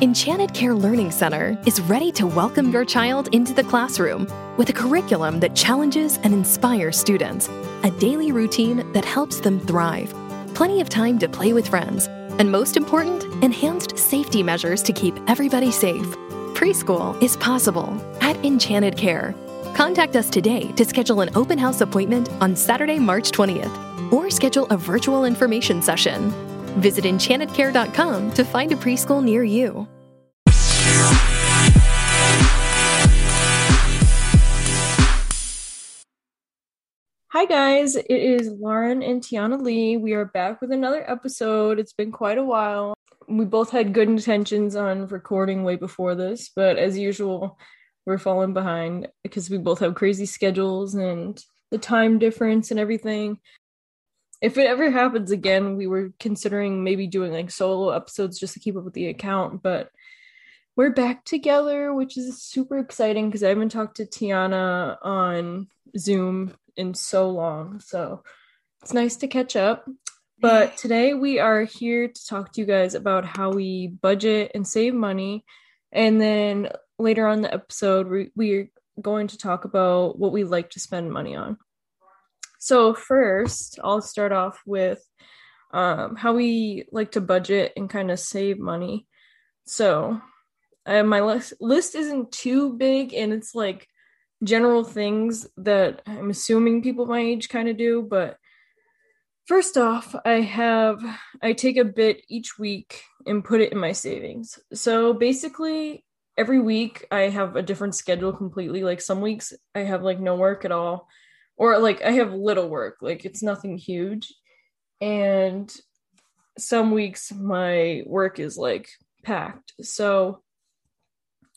Enchanted Care Learning Center is ready to welcome your child into the classroom with a curriculum that challenges and inspires students, a daily routine that helps them thrive, plenty of time to play with friends, and most important, enhanced safety measures to keep everybody safe. Preschool is possible at Enchanted Care. Contact us today to schedule an open house appointment on Saturday, March 20th, or schedule a virtual information session. Visit enchantedcare.com to find a preschool near you. Hi, guys. It is Lauren and Tianna-Lea. We are back with another episode. It's been quite a while. We both had good intentions on recording way before this, but as usual, we're falling behind because we both have crazy schedules and the time difference and everything. If it ever happens again, we were considering maybe doing like solo episodes just to keep up with the account, but we're back together, which is super exciting because I haven't talked to Tianna on Zoom in so long. So it's nice to catch up. But today we are here to talk to you guys about how we budget and save money. And then later on the episode, we, we're going to talk about what we like to spend money on. So, first, I'll start off with um, how we like to budget and kind of save money. So, uh, my list, list isn't too big and it's like general things that I'm assuming people my age kind of do, but first off, I have I take a bit each week and put it in my savings. So basically every week I have a different schedule completely. Like some weeks I have like no work at all or like I have little work, like it's nothing huge. And some weeks my work is like packed. So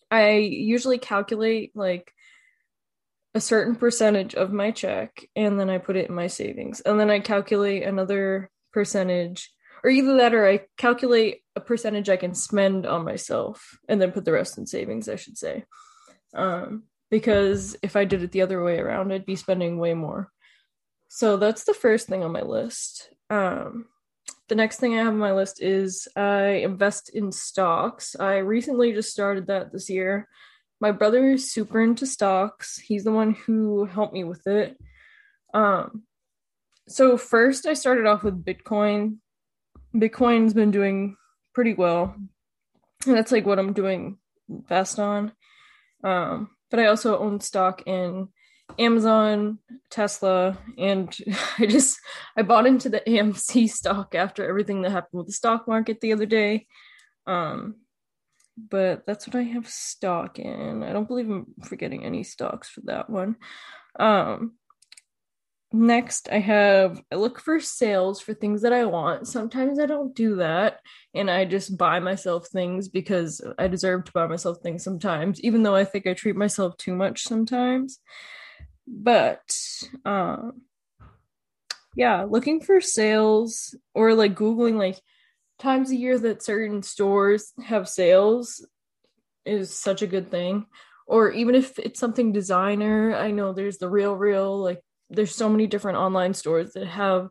I usually calculate like a certain percentage of my check and then I put it in my savings. And then I calculate another percentage, or either that or I calculate a percentage I can spend on myself and then put the rest in savings, I should say. Um, because if I did it the other way around, I'd be spending way more. So that's the first thing on my list. Um, the next thing I have on my list is I invest in stocks. I recently just started that this year. My brother is super into stocks. He's the one who helped me with it. Um, so first I started off with Bitcoin. Bitcoin's been doing pretty well. And that's like what I'm doing best on. Um, but I also own stock in Amazon, Tesla, and I just I bought into the AMC stock after everything that happened with the stock market the other day. Um, but that's what I have stock in. I don't believe I'm forgetting any stocks for that one. Um, next I have I look for sales for things that I want. Sometimes I don't do that and I just buy myself things because I deserve to buy myself things sometimes, even though I think I treat myself too much sometimes but um yeah looking for sales or like googling like times a year that certain stores have sales is such a good thing or even if it's something designer i know there's the RealReal like there's so many different online stores that have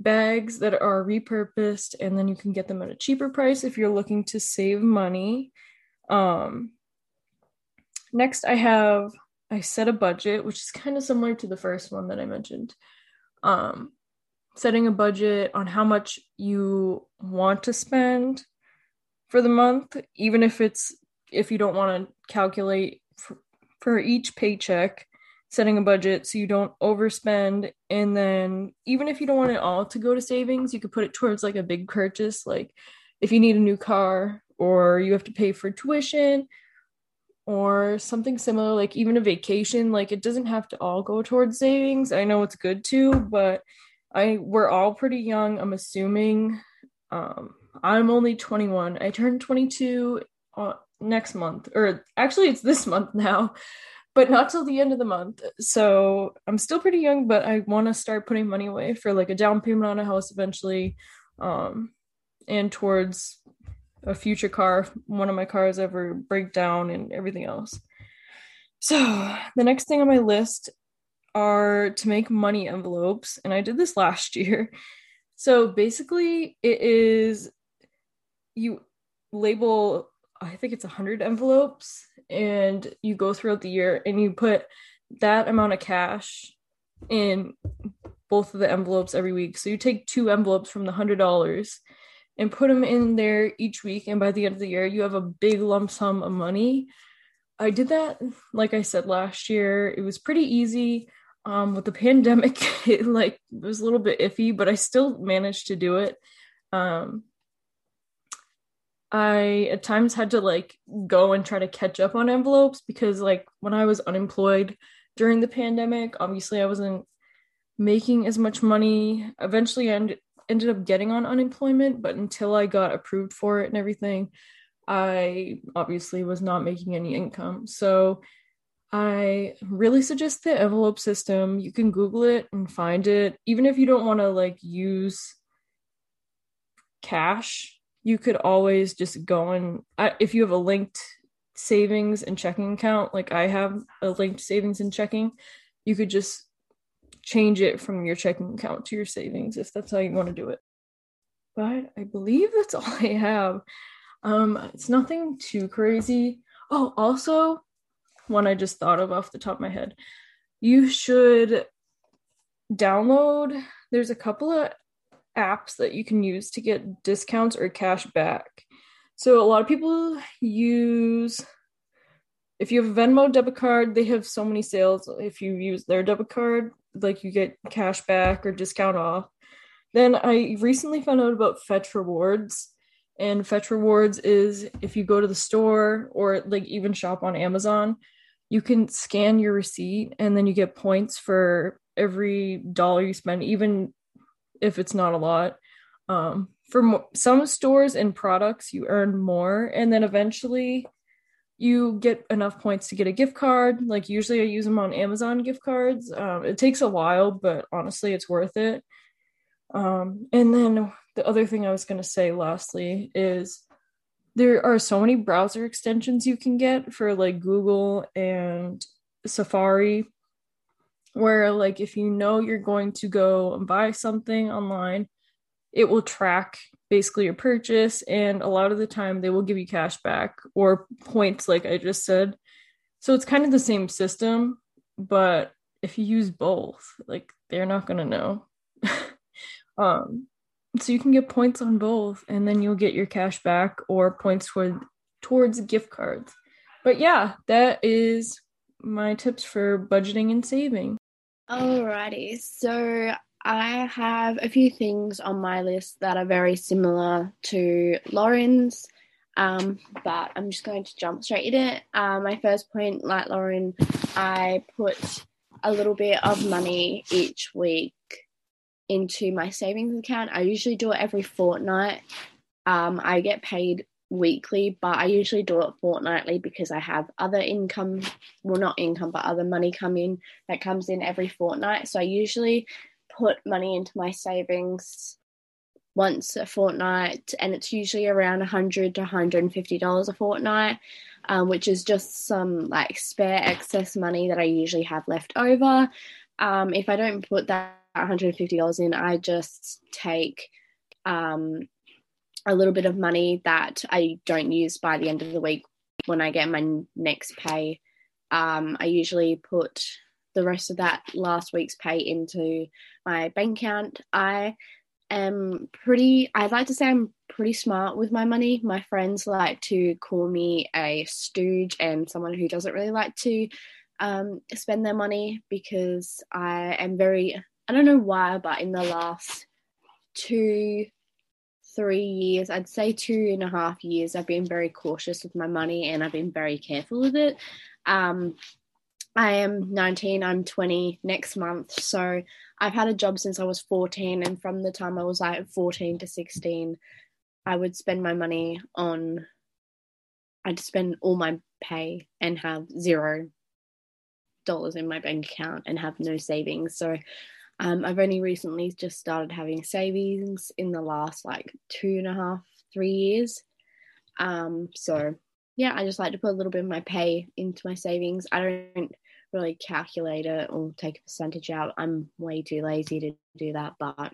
bags that are repurposed and then you can get them at a cheaper price if you're looking to save money um next i have I set a budget, which is kind of similar to the first one that I mentioned. Um, setting a budget on how much you want to spend for the month, even if it's if you don't want to calculate for, for each paycheck, setting a budget so you don't overspend. And then even if you don't want it all to go to savings, you could put it towards like a big purchase, like if you need a new car or you have to pay for tuition or something similar, like even a vacation. Like it doesn't have to all go towards savings. I know it's good to, but I we're all pretty young. I'm assuming. Um, I'm only 21. I turned 22 uh, next month, or actually, it's this month now, but not till the end of the month. So I'm still pretty young, but I want to start putting money away for like a down payment on a house eventually, um, and towards a future car one of my cars ever break down and everything else. So the next thing on my list are to make money envelopes, and I did this last year. So basically, it is you label, I think it's 100 envelopes, and you go throughout the year and you put that amount of cash in both of the envelopes every week. So you take two envelopes from the $100 and put them in there each week. And by the end of the year, you have a big lump sum of money. I did that, like I said last year. It was pretty easy um with the pandemic it like it was a little bit iffy but i still managed to do it um i at times had to like go and try to catch up on envelopes because like when i was unemployed during the pandemic obviously i wasn't making as much money eventually i end- ended up getting on unemployment but until i got approved for it and everything i obviously was not making any income so I really suggest the envelope system. You can Google it and find it. Even if you don't want to like use cash, you could always just go and if you have a linked savings and checking account, like I have a linked savings and checking, you could just change it from your checking account to your savings if that's how you want to do it. But I believe that's all I have. Um, it's nothing too crazy. Oh, also, one I just thought of off the top of my head. You should download, there's a couple of apps that you can use to get discounts or cash back. So a lot of people use if you have a Venmo debit card, they have so many sales. If you use their debit card, like you get cash back or discount off. Then I recently found out about Fetch Rewards. And Fetch Rewards is if you go to the store or like even shop on Amazon, you can scan your receipt and then you get points for every dollar you spend, even if it's not a lot. Um, for mo- some stores and products, you earn more, and then eventually you get enough points to get a gift card. Like usually, I use them on Amazon gift cards. Um, it takes a while, but honestly, it's worth it. Um, and then the other thing I was going to say, lastly, is there are so many browser extensions you can get for like Google and Safari where like if you know you're going to go and buy something online it will track basically your purchase and a lot of the time they will give you cash back or points like I just said so it's kind of the same system but if you use both like they're not going to know um so you can get points on both and then you'll get your cash back or points toward towards gift cards. But yeah, that is my tips for budgeting and saving. Alrighty. So I have a few things on my list that are very similar to Lauren's. Um, but I'm just going to jump straight in it. Uh, my first point, like Lauren, I put a little bit of money each week into my savings account. I usually do it every fortnight. Um, I get paid weekly, but I usually do it fortnightly because I have other income, well, not income, but other money come in that comes in every fortnight. So I usually put money into my savings once a fortnight, and it's usually around 100 to 150 dollars a fortnight, um, which is just some like spare excess money that I usually have left over. Um, if I don't put that $150 in, I just take um, a little bit of money that I don't use by the end of the week when I get my next pay. Um, I usually put the rest of that last week's pay into my bank account. I am pretty, I'd like to say I'm pretty smart with my money. My friends like to call me a stooge and someone who doesn't really like to um, spend their money because I am very I don't know why, but in the last two, three years, I'd say two and a half years, I've been very cautious with my money and I've been very careful with it. Um, I am 19, I'm 20 next month. So I've had a job since I was 14. And from the time I was like 14 to 16, I would spend my money on, I'd spend all my pay and have zero dollars in my bank account and have no savings. So um, I've only recently just started having savings in the last like two and a half, three years. Um, so yeah, I just like to put a little bit of my pay into my savings. I don't really calculate it or take a percentage out. I'm way too lazy to do that, but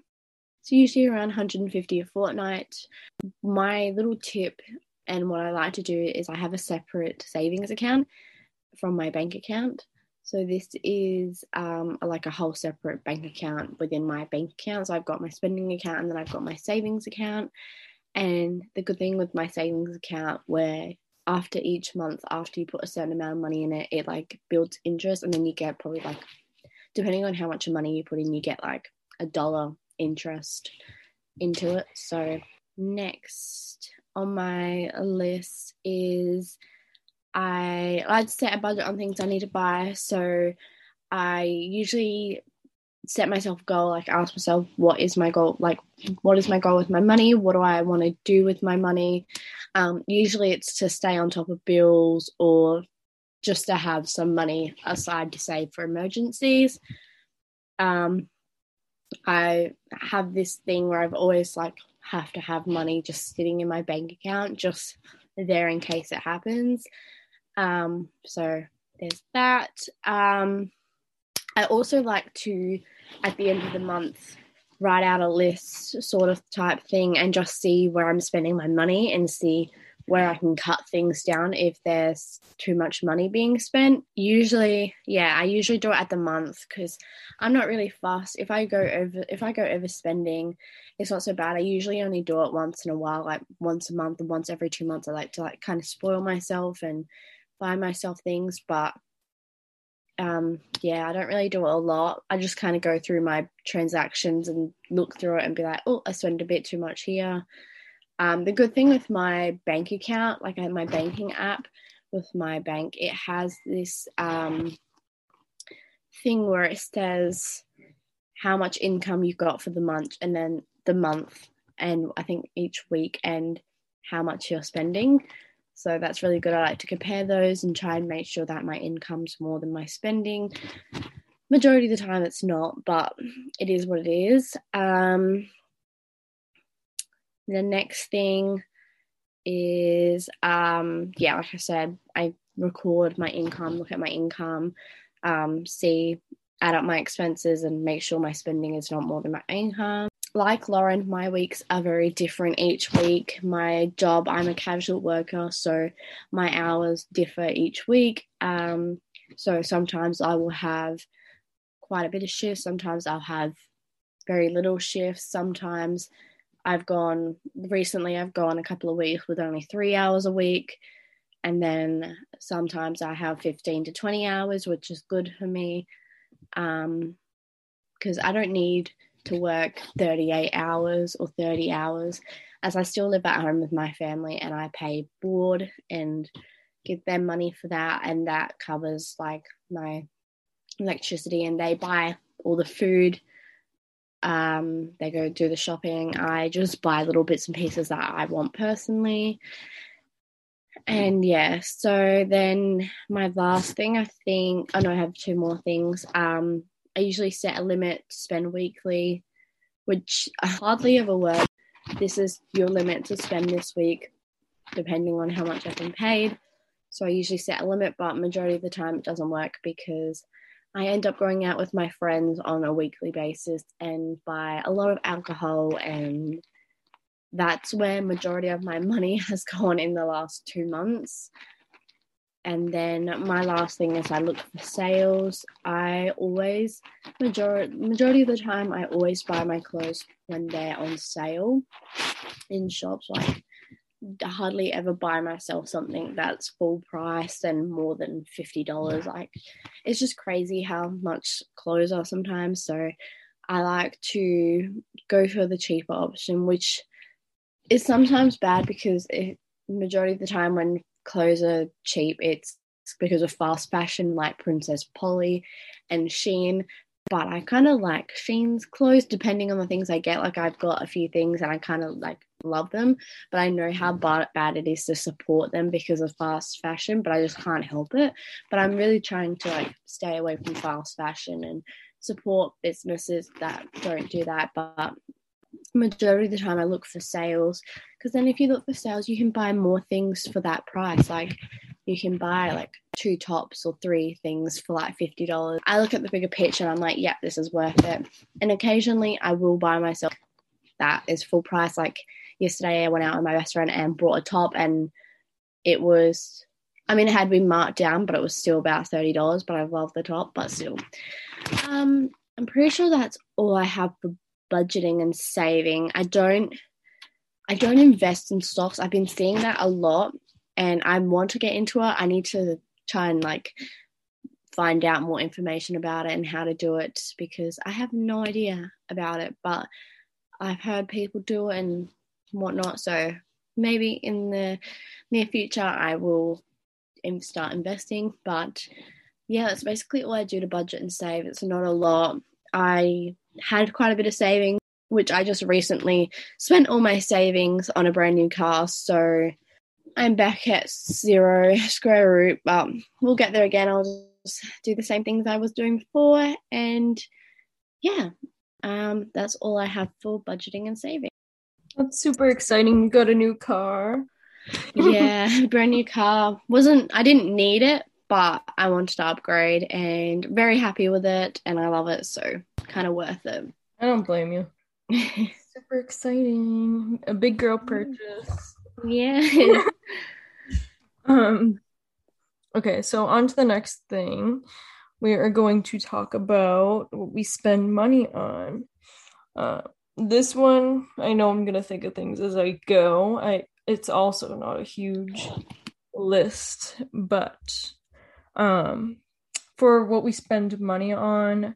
it's usually around 150 a fortnight. My little tip and what I like to do is I have a separate savings account from my bank account. So this is um, like a whole separate bank account within my bank account. So I've got my spending account and then I've got my savings account. And the good thing with my savings account, where after each month, after you put a certain amount of money in it, it like builds interest, and then you get probably like, depending on how much money you put in, you get like a dollar interest into it. So next on my list is I like to set a budget on things I need to buy. So I usually set myself a goal, like ask myself, what is my goal? Like, what is my goal with my money? What do I want to do with my money? Um, usually it's to stay on top of bills or just to have some money aside to save for emergencies. Um, I have this thing where I've always like have to have money just sitting in my bank account, just there in case it happens. Um, so there's that. Um, I also like to, at the end of the month, write out a list sort of type thing and just see where I'm spending my money and see where I can cut things down if there's too much money being spent. Usually, yeah, I usually do it at the month because I'm not really fast. If I go over, if I go overspending, it's not so bad. I usually only do it once in a while, like once a month and once every two months. I like to like kind of spoil myself and buy myself things, but um, yeah, I don't really do it a lot. I just kind of go through my transactions and look through it and be like, oh, I spent a bit too much here. Um, the good thing with my bank account, like my banking app with my bank, it has this um, thing where it says how much income you got for the month and then the month and I think each week and how much you're spending. So that's really good. I like to compare those and try and make sure that my income's more than my spending. Majority of the time, it's not, but it is what it is. Um, the next thing is, um, yeah, like I said, I record my income, look at my income, um, see, add up my expenses, and make sure my spending is not more than my income like Lauren, my weeks are very different each week. My job, I'm a casual worker, so my hours differ each week. Um, so sometimes I will have quite a bit of shifts, sometimes I'll have very little shifts, sometimes I've gone recently, I've gone a couple of weeks with only three hours a week, and then sometimes I have 15 to 20 hours, which is good for me because um, I don't need to work 38 hours or 30 hours as I still live at home with my family and I pay board and give them money for that and that covers like my electricity and they buy all the food. Um they go do the shopping. I just buy little bits and pieces that i want personally. And yeah so then my last thing i think oh no i have two more things. Um I usually set a limit to spend weekly, which I hardly ever work. This is your limit to spend this week, depending on how much I've been paid. So I usually set a limit, but majority of the time it doesn't work because I end up going out with my friends on a weekly basis and buy a lot of alcohol and that's where majority of my money has gone in the last two months and then my last thing is I look for sales. I always majority majority of the time I always buy my clothes when they're on sale in shops. Like I hardly ever buy myself something that's full price and more than fifty dollars. Like it's just crazy how much clothes are sometimes. So I like to go for the cheaper option, which is sometimes bad because it majority of the time when clothes are cheap, it's because of fast fashion like Princess Polly and Shein. But I kind of like Shein's clothes depending on the things I get. Like I've got a few things and I kind of like love them, but I know how mm. bad, bad it is to support them because of fast fashion, but I just can't help it. But I'm really trying to like stay away from fast fashion and support businesses that don't do that. But majority of the time I look for sales because then if you look for sales, you can buy more things for that price. Like you can buy like two tops or three things for like $50. I look at the bigger picture and I'm like, yeah, this is worth it. And occasionally I will buy myself that is full price. Like yesterday, I went out with my best friend and brought a top, and it was, I mean, it had been marked down, but it was still about $30. But I love the top, but still. Um, I'm pretty sure that's all I have for budgeting and saving. I don't. I don't invest in stocks. I've been seeing that a lot and I want to get into it. I need to try and like find out more information about it and how to do it because I have no idea about it. But I've heard people do it and whatnot. So maybe in the near future, I will start investing. But yeah, that's basically all I do to budget and save. It's not a lot. I had quite a bit of savings, which I just recently spent all my savings on a brand new car. So I'm back at zero square root, but we'll get there again. I'll just do the same things I was doing before. And yeah, um, that's all I have for budgeting and saving. That's super exciting. You got a new car. yeah, brand new car. Wasn't I didn't need it, but I wanted to upgrade and very happy with it and I love it, so kind of worth it. I don't blame you. super exciting. A big girl purchase. Yeah. um okay, so on to the next thing we are going to talk about what we spend money on. Uh, this one, I know I'm gonna think of things as I go. I it's also not a huge list, but um, for what we spend money on,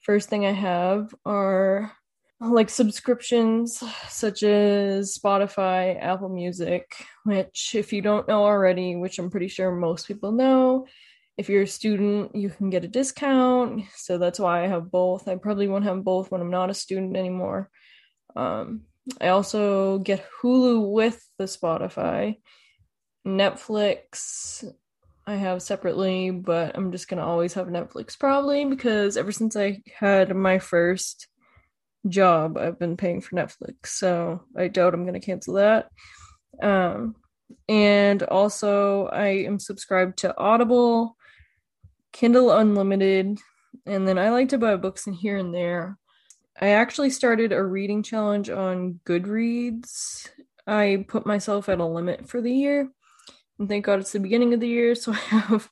first thing I have are like subscriptions such as Spotify, Apple Music, which if you don't know already, which I'm pretty sure most people know, if you're a student, you can get a discount. So that's why I have both. I probably won't have both when I'm not a student anymore. Um, I also get Hulu with the Spotify. Netflix, I have separately, but I'm just gonna always have Netflix probably because ever since I had my first job, I've been paying for Netflix. So I doubt I'm gonna cancel that. Um, and also, I am subscribed to Audible. Kindle Unlimited, and then I like to buy books in here and there. I actually started a reading challenge on Goodreads. I put myself at a limit for the year. And thank God it's the beginning of the year, so I have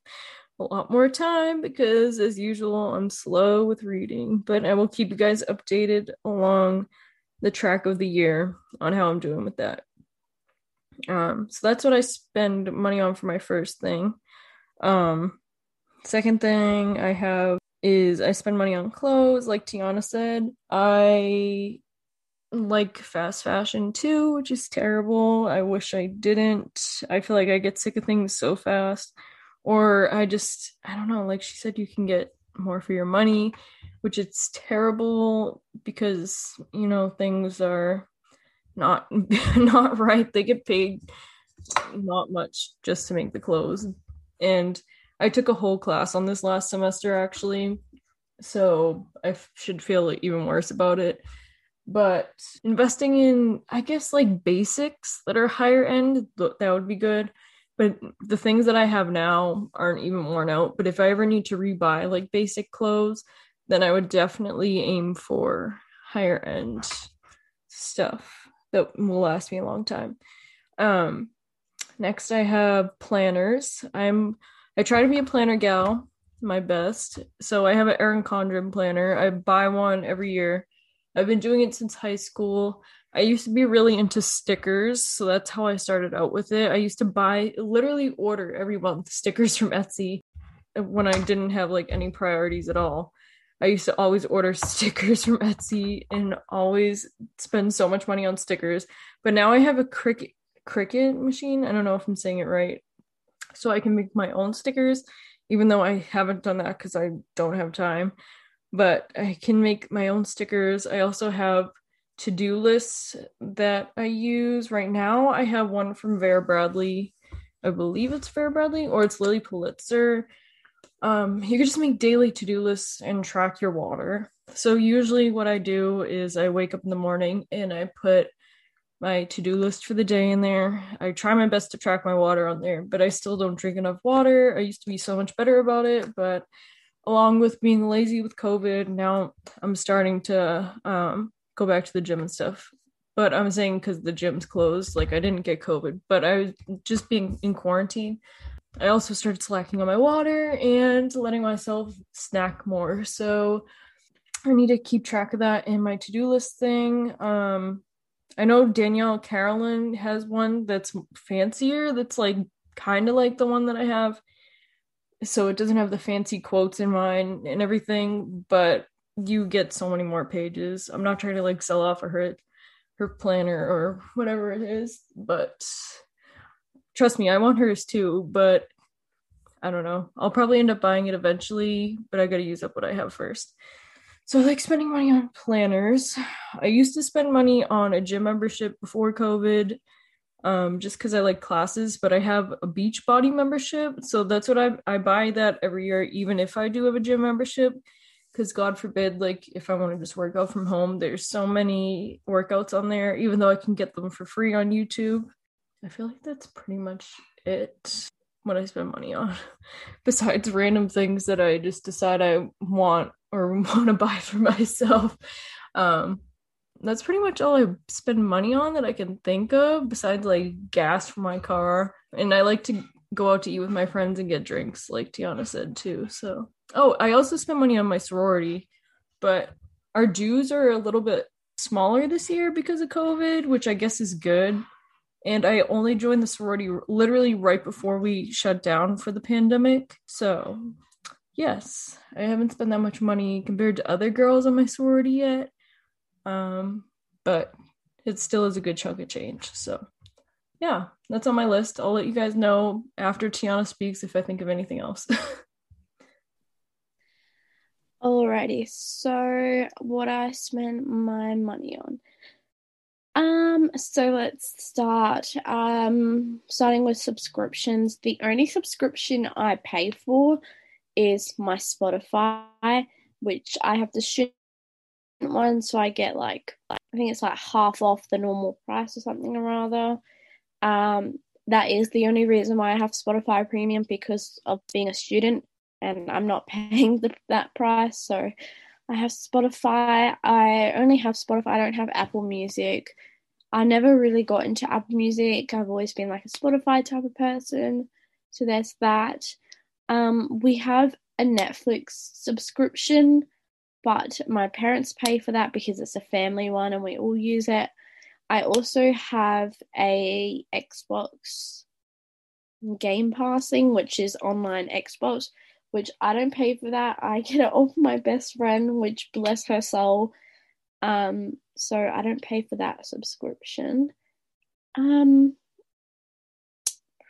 a lot more time because, as usual, I'm slow with reading. But I will keep you guys updated along the track of the year on how I'm doing with that. Um, so that's what I spend money on for my first thing. Um, Second thing I have is I spend money on clothes, like Tianna said. I like fast fashion too, which is terrible. I wish I didn't. I feel like I get sick of things so fast. Or I just, I don't know, like she said, you can get more for your money, which it's terrible because, you know, things are not not right. They get paid not much just to make the clothes. And I took a whole class on this last semester actually, so I f- should feel even worse about it. But investing in, I guess, like basics that are higher end, th- that would be good. But the things that I have now aren't even worn out. But if I ever need to rebuy like basic clothes, then I would definitely aim for higher end stuff that will last me a long time. Um, next, I have planners. I'm I try to be a planner gal, my best. So I have an Erin Condren planner. I buy one every year. I've been doing it since high school. I used to be really into stickers, so that's how I started out with it. I used to buy, literally order every month stickers from Etsy when I didn't have like any priorities at all. I used to always order stickers from Etsy and always spend so much money on stickers. But now I have a Cricut Cricut machine. I don't know if I'm saying it right so I can make my own stickers, even though I haven't done that because I don't have time. But I can make my own stickers. I also have to do lists that I use right now. I have one from Vera Bradley. I believe it's Vera Bradley or it's Lilly Pulitzer. Um, you can just make daily to do lists and track your water. So, usually, what I do is I wake up in the morning and I put my to do list for the day in there. I try my best to track my water on there, but I still don't drink enough water. I used to be so much better about it, but along with being lazy with COVID, now I'm starting to um, go back to the gym and stuff. But I'm saying because the gym's closed, like I didn't get COVID, but I was just being in quarantine. I also started slacking on my water and letting myself snack more. So I need to keep track of that in my to do list thing. Um, I know Danielle Carolyn has one that's fancier, that's like kind of like the one that I have. So it doesn't have the fancy quotes in mine and everything, but you get so many more pages. I'm not trying to like sell off her her planner or whatever it is, but trust me, I want hers too, but I don't know. I'll probably end up buying it eventually, but I got to use up what I have first. So I like spending money on planners. I used to spend money on a gym membership before COVID, um, just because I like classes, but I have a Beachbody membership. So that's what I I buy that every year, even if I do have a gym membership. Because God forbid, like if I want to just work out from home, there's so many workouts on there, even though I can get them for free on YouTube. I feel like that's pretty much it what I spend money on, besides random things that I just decide I want or want to buy for myself. Um, that's pretty much all I spend money on that I can think of, besides like gas for my car. And I like to go out to eat with my friends and get drinks, like Tianna said too. So, oh, I also spend money on my sorority, but our dues are a little bit smaller this year because of COVID, which I guess is good. And I only joined the sorority literally right before we shut down for the pandemic. So yes, I haven't spent that much money compared to other girls on my sorority yet. Um, but it still is a good chunk of change. So yeah, that's on my list. I'll let you guys know after Tianna speaks if I think of anything else. Alrighty, so what I spend my money on. Um, so let's start. Um, starting with subscriptions. The only subscription I pay for is my Spotify, which I have the student one, so I get like I think it's like half off the normal price or something or rather. Um, that is the only reason why I have Spotify Premium because of being a student and I'm not paying the, that price. So I have Spotify. I only have Spotify. I don't have Apple Music. I never really got into Apple Music. I've always been like a Spotify type of person. So there's that. Um, we have a Netflix subscription, but my parents pay for that because it's a family one and we all use it. I also have a Xbox Game Passing, which is online Xbox, which I don't pay for that. I get it off my best friend, which bless her soul. Um, so I don't pay for that subscription. Um,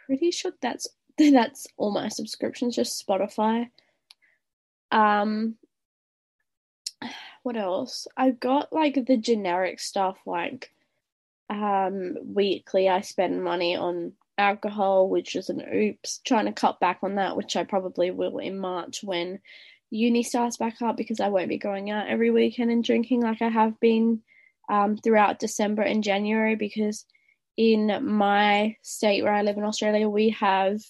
pretty sure that's that's all my subscriptions, just Spotify. Um, what else? I've got like the generic stuff like um weekly I spend money on alcohol, which is an oops, trying to cut back on that, which I probably will in March when uni starts back up because I won't be going out every weekend and drinking like I have been um, throughout December and January because in my state where I live in Australia, we have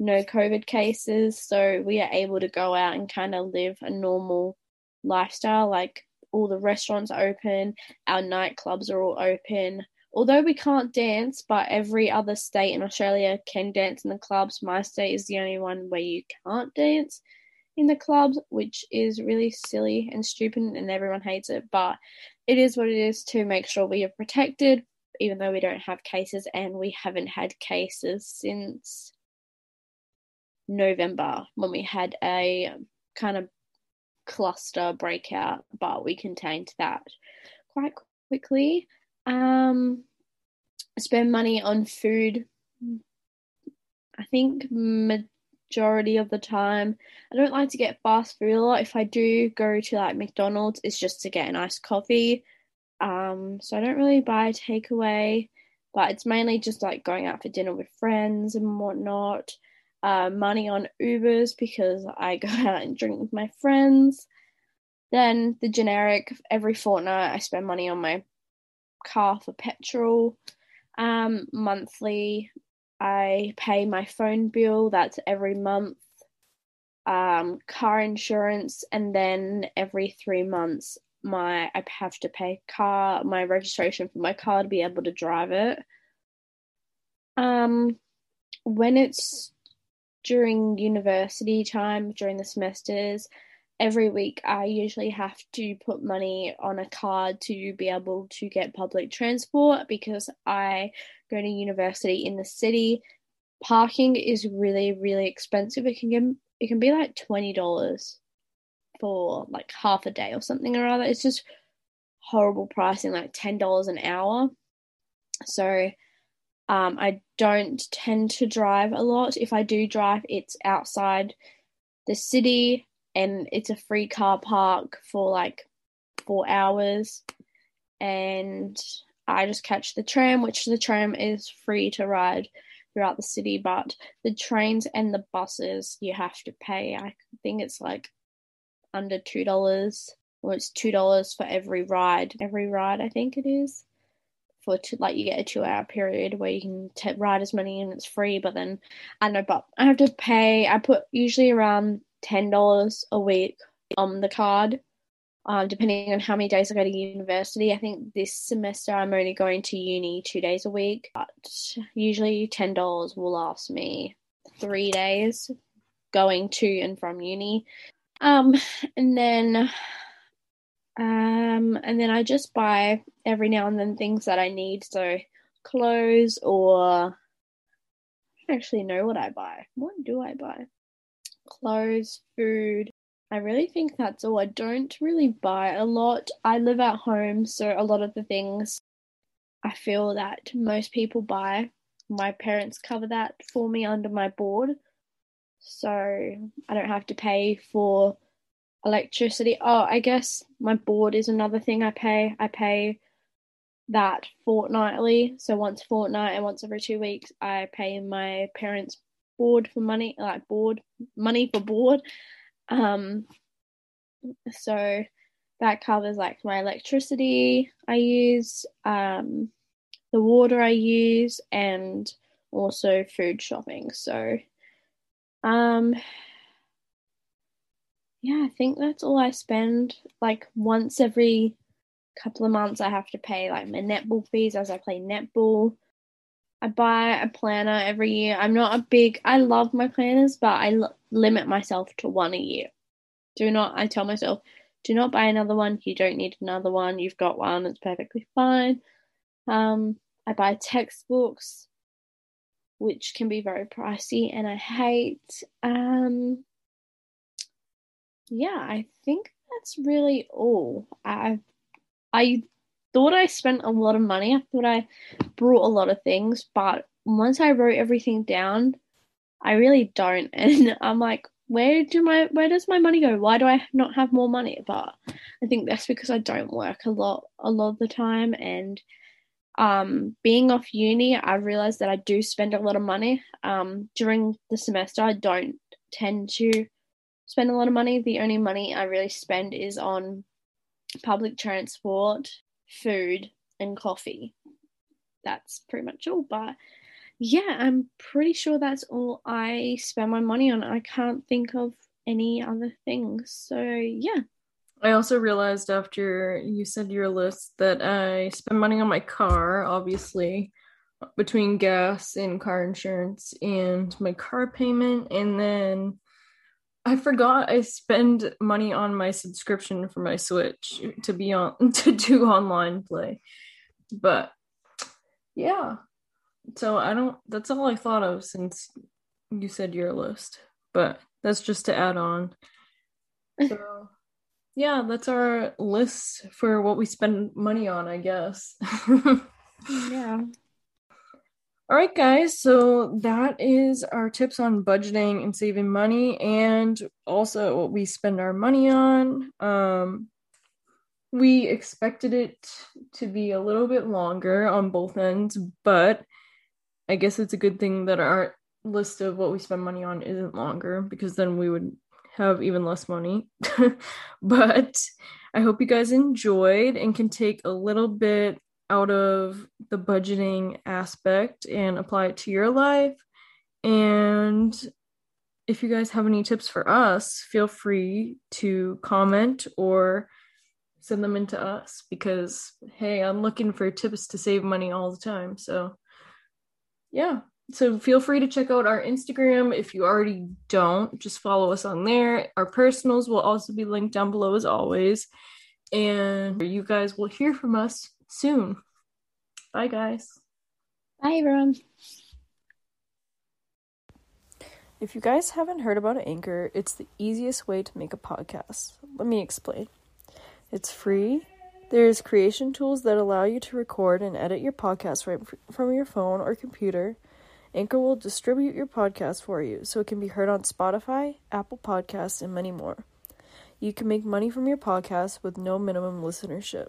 no COVID cases, so we are able to go out and kind of live a normal lifestyle. Like all the restaurants are open, our nightclubs are all open. Although we can't dance, but every other state in Australia can dance in the clubs. My state is the only one where you can't dance in the clubs, which is really silly and stupid, and everyone hates it. But it is what it is to make sure we are protected, even though we don't have cases, and we haven't had cases since November when we had a kind of cluster breakout, but we contained that quite quickly. Um, spend money on food. I think majority of the time. I don't like to get fast food a lot. If I do go to like McDonald's, it's just to get an iced coffee. Um, so I don't really buy takeaway, but it's mainly just like going out for dinner with friends and whatnot. Uh, money on Ubers because I go out and drink with my friends. Then the generic every fortnight I spend money on my car for petrol. Um, monthly I pay my phone bill, that's every month. Um, car insurance, and then every three months, my I have to pay car my registration for my car to be able to drive it. Um, when it's during university time, during the semesters, every week I usually have to put money on a card to be able to get public transport because I go to university in the city. Parking is really, really expensive. It can get it can be like twenty dollars for like half a day or something or other. It's just horrible pricing, like ten dollars an hour. So um, I don't tend to drive a lot. If I do drive, it's outside the city and it's a free car park for like four hours. And I just catch the tram, which the tram is free to ride throughout the city, but the trains and the buses you have to pay. I think it's like under two dollars, or it's two dollars for every ride. Every ride, I think it is. For two, like you get a two-hour period where you can t- ride as many and it's free. But then I know, but I have to pay. I put usually around ten dollars a week on the card, um, depending on how many days I go to university. I think this semester I'm only going to uni two days a week, but usually ten dollars will last me three days going to and from uni. Um, and then um, and then I just buy every now and then things that I need, so clothes or I actually know what I buy. What do I buy? clothes, food. I really think that's all. I don't really buy a lot. I live at home, so a lot of the things I feel that most people buy, my parents cover that for me under my board. So I don't have to pay for electricity. Oh, I guess my board is another thing I pay. I pay that fortnightly. So once fortnight and once every two weeks, I pay my parents' board for money, like board money for board. Um, so that covers like my electricity I use, um, the water I use, and also food shopping. So, um, yeah, I think that's all I spend. Like once every couple of months, I have to pay like my netball fees as I play netball. I buy a planner every year. I'm not a big, I love my planners, but I l- limit myself to one a year. Do not, I tell myself, do not buy another one. You don't need another one. You've got one. It's perfectly fine. Um, I buy textbooks, which can be very pricey, and I hate. Um, yeah, I think that's really all. I I thought I spent a lot of money. I thought I brought a lot of things, but once I wrote everything down, I really don't. And I'm like, where do my where does my money go? Why do I not have more money? But I think that's because I don't work a lot a lot of the time and um being off uni I realized that I do spend a lot of money. Um during the semester I don't tend to spend a lot of money. The only money I really spend is on public transport food, and coffee. That's pretty much all. But yeah, I'm pretty sure that's all I spend my money on. I can't think of any other things. So yeah. I also realized after you said your list that I spend money on my car, obviously, between gas and car insurance and my car payment. And then I forgot I spend money on my subscription for my Switch to be on to do online play. But yeah. So I don't that's all I thought of since you said your list. But that's just to add on. So yeah, that's our list for what we spend money on, I guess. yeah. All right, guys. So that is our tips on budgeting and saving money, and also what we spend our money on. Um, we expected it to be a little bit longer on both ends, but I guess it's a good thing that our list of what we spend money on isn't longer because then we would have even less money. but I hope you guys enjoyed and can take a little bit out of the budgeting aspect and apply it to your life. And if you guys have any tips for us, feel free to comment or send them into us because hey, I'm looking for tips to save money all the time. So yeah. So feel free to check out our Instagram if you already don't. Just follow us on there. Our personals will also be linked down below as always. And you guys will hear from us soon. Bye guys. Bye everyone. If you guys haven't heard about Anchor, it's the easiest way to make a podcast. Let me explain. It's free. There's creation tools that allow you to record and edit your podcast right from your phone or computer. Anchor will distribute your podcast for you so it can be heard on Spotify, Apple Podcasts, and many more. You can make money from your podcast with no minimum listenership.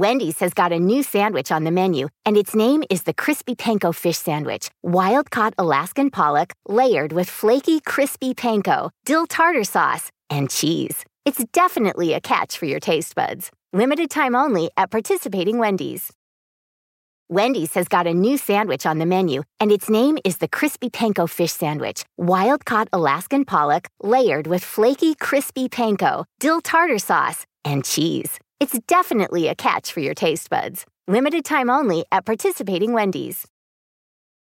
Wendy's has got a new sandwich on the menu, and its name is the Crispy Panko Fish Sandwich. Wild caught Alaskan pollock, layered with flaky, crispy panko, dill tartar sauce, and cheese. It's definitely a catch for your taste buds. Limited time only at participating Wendy's. Wendy's has got a new sandwich on the menu, and its name is the Crispy Panko Fish Sandwich. Wild caught Alaskan pollock, layered with flaky, crispy panko, dill tartar sauce, and cheese. It's definitely a catch for your taste buds. Limited time only at participating Wendy's.